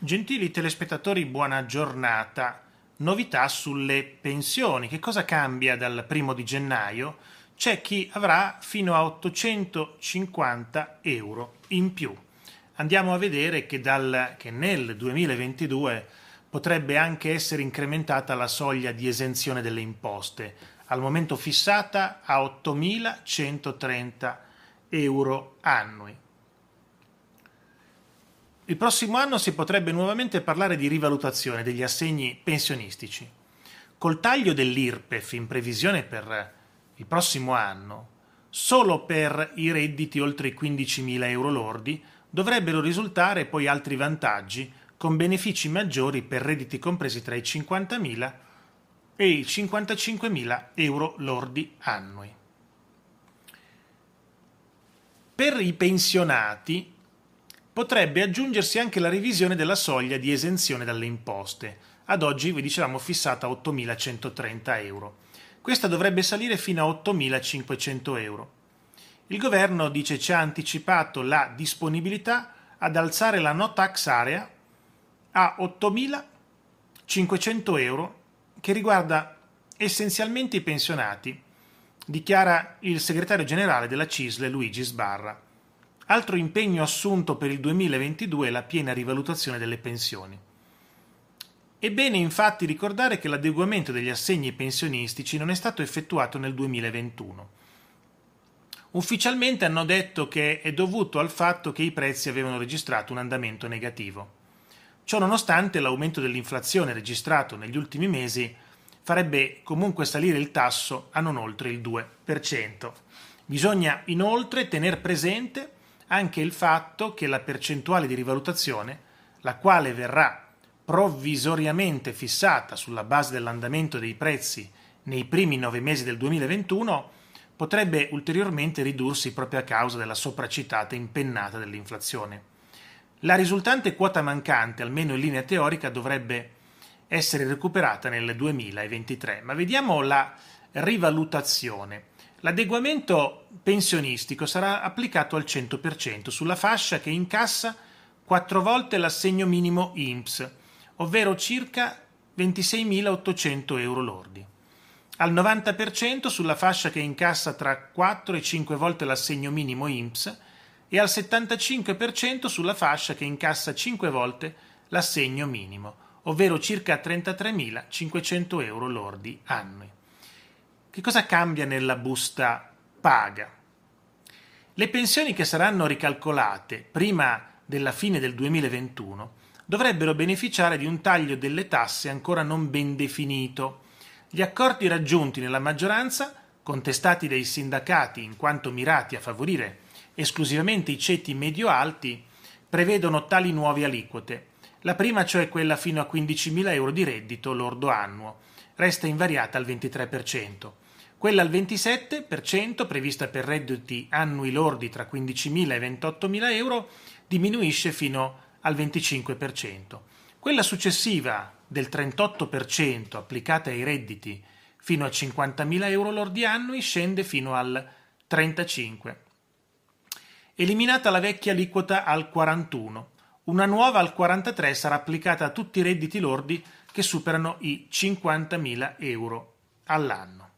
Gentili telespettatori, buona giornata. Novità sulle pensioni. Che cosa cambia dal primo di gennaio? C'è chi avrà fino a 850 euro in più. Andiamo a vedere che, dal, che nel 2022 potrebbe anche essere incrementata la soglia di esenzione delle imposte, al momento fissata a 8.130 euro annui. Il prossimo anno si potrebbe nuovamente parlare di rivalutazione degli assegni pensionistici. Col taglio dell'IRPEF in previsione per il prossimo anno, solo per i redditi oltre i 15.000 euro lordi dovrebbero risultare poi altri vantaggi con benefici maggiori per redditi compresi tra i 50.000 e i 55.000 euro lordi annui. Per i pensionati potrebbe aggiungersi anche la revisione della soglia di esenzione dalle imposte, ad oggi vi dicevamo fissata a 8.130 euro. Questa dovrebbe salire fino a 8.500 euro. Il governo dice ci ha anticipato la disponibilità ad alzare la no tax area a 8.500 euro che riguarda essenzialmente i pensionati, dichiara il segretario generale della CISLE Luigi Sbarra. Altro impegno assunto per il 2022 è la piena rivalutazione delle pensioni. È bene infatti ricordare che l'adeguamento degli assegni pensionistici non è stato effettuato nel 2021. Ufficialmente hanno detto che è dovuto al fatto che i prezzi avevano registrato un andamento negativo. Ciò nonostante l'aumento dell'inflazione registrato negli ultimi mesi farebbe comunque salire il tasso a non oltre il 2%. Bisogna inoltre tener presente anche il fatto che la percentuale di rivalutazione, la quale verrà provvisoriamente fissata sulla base dell'andamento dei prezzi nei primi nove mesi del 2021, potrebbe ulteriormente ridursi proprio a causa della sopracitata impennata dell'inflazione. La risultante quota mancante, almeno in linea teorica, dovrebbe essere recuperata nel 2023. Ma vediamo la rivalutazione. L'adeguamento pensionistico sarà applicato al 100% sulla fascia che incassa quattro volte l'assegno minimo INPS, ovvero circa 26.800 euro lordi. Al 90% sulla fascia che incassa tra 4 e 5 volte l'assegno minimo INPS e al 75% sulla fascia che incassa 5 volte l'assegno minimo, ovvero circa 33.500 euro lordi annui. Che cosa cambia nella busta paga? Le pensioni che saranno ricalcolate prima della fine del 2021 dovrebbero beneficiare di un taglio delle tasse ancora non ben definito. Gli accordi raggiunti nella maggioranza, contestati dai sindacati in quanto mirati a favorire esclusivamente i ceti medio-alti, prevedono tali nuove aliquote. La prima, cioè quella fino a 15.000 euro di reddito lordo annuo, resta invariata al 23%. Quella al 27%, prevista per redditi annui lordi tra 15.000 e 28.000 euro, diminuisce fino al 25%. Quella successiva del 38% applicata ai redditi fino a 50.000 euro lordi annui scende fino al 35%. Eliminata la vecchia aliquota al 41%, una nuova al 43% sarà applicata a tutti i redditi lordi che superano i 50.000 euro all'anno.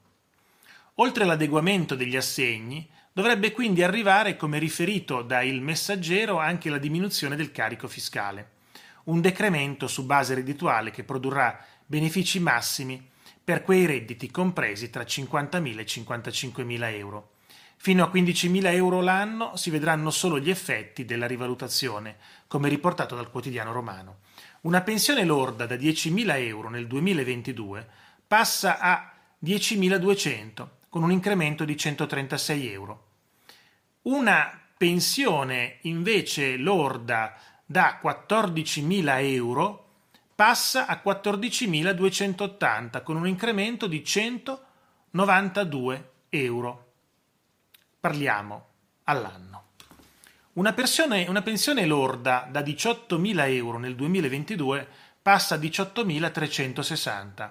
Oltre all'adeguamento degli assegni, dovrebbe quindi arrivare, come riferito da Il Messaggero, anche la diminuzione del carico fiscale, un decremento su base reddituale che produrrà benefici massimi per quei redditi compresi tra 50.000 e 55.000 euro. Fino a 15.000 euro l'anno si vedranno solo gli effetti della rivalutazione, come riportato dal quotidiano romano. Una pensione lorda da 10.000 euro nel 2022 passa a 10.200 con un incremento di 136 euro. Una pensione invece lorda da 14.000 euro passa a 14.280 con un incremento di 192 euro. Parliamo all'anno. Una, persone, una pensione lorda da 18.000 euro nel 2022 passa a 18.360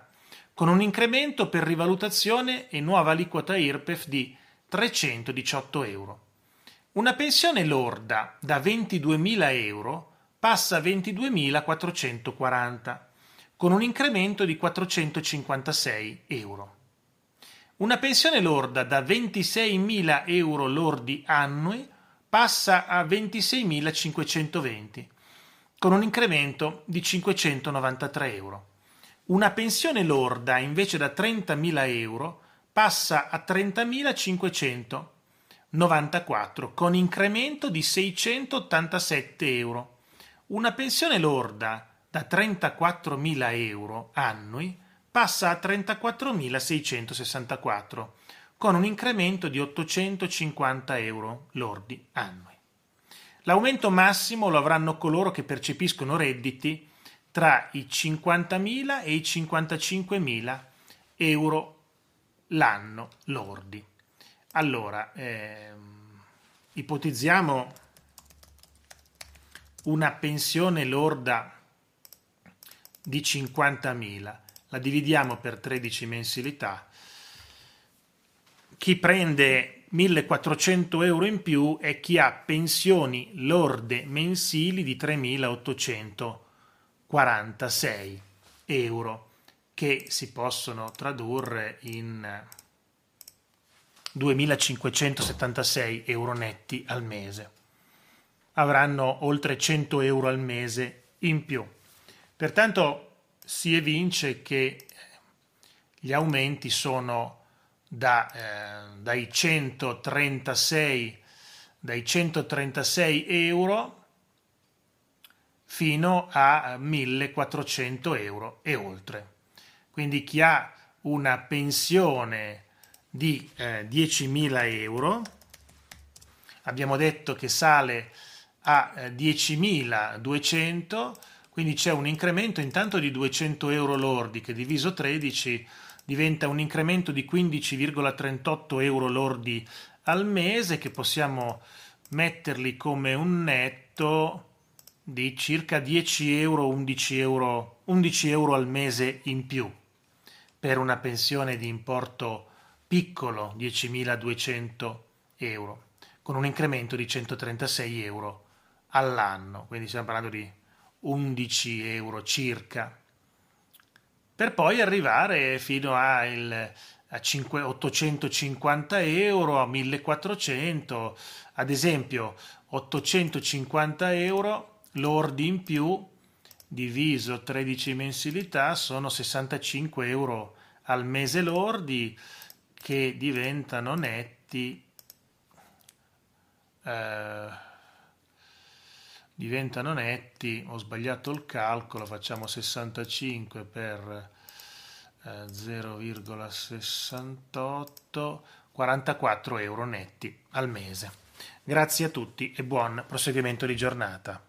con un incremento per rivalutazione e nuova aliquota IRPEF di 318 euro. Una pensione lorda da 22.000 euro passa a 22.440, con un incremento di 456 euro. Una pensione lorda da 26.000 euro lordi annui passa a 26.520, con un incremento di 593 euro. Una pensione lorda invece da 30.000 euro passa a 30.594 con incremento di 687 euro. Una pensione lorda da 34.000 euro annui passa a 34.664 con un incremento di 850 euro lordi annui. L'aumento massimo lo avranno coloro che percepiscono redditi tra i 50.000 e i 55.000 euro l'anno lordi. Allora, ehm, ipotizziamo una pensione lorda di 50.000, la dividiamo per 13 mensilità. Chi prende 1.400 euro in più è chi ha pensioni lorde mensili di 3.846 euro che si possono tradurre in 2.576 euro netti al mese. Avranno oltre 100 euro al mese in più. Pertanto si evince che gli aumenti sono da, eh, dai, 136, dai 136 euro fino a 1400 euro e oltre. Quindi chi ha una pensione di eh, 10.000 euro, abbiamo detto che sale a eh, 10.200, quindi c'è un incremento intanto di 200 euro lordi che diviso 13 diventa un incremento di 15,38 euro lordi al mese che possiamo metterli come un netto di circa 10 euro, 11 euro, 11 euro al mese in più. Per una pensione di importo piccolo 10.200 euro, con un incremento di 136 euro all'anno, quindi stiamo parlando di 11 euro circa, per poi arrivare fino a, il, a 5, 850 euro, a 1400, ad esempio 850 euro lordi in più diviso 13 mensilità sono 65 euro al mese lordi che diventano netti eh, diventano netti ho sbagliato il calcolo facciamo 65 per eh, 0,68 44 euro netti al mese. Grazie a tutti e buon proseguimento di giornata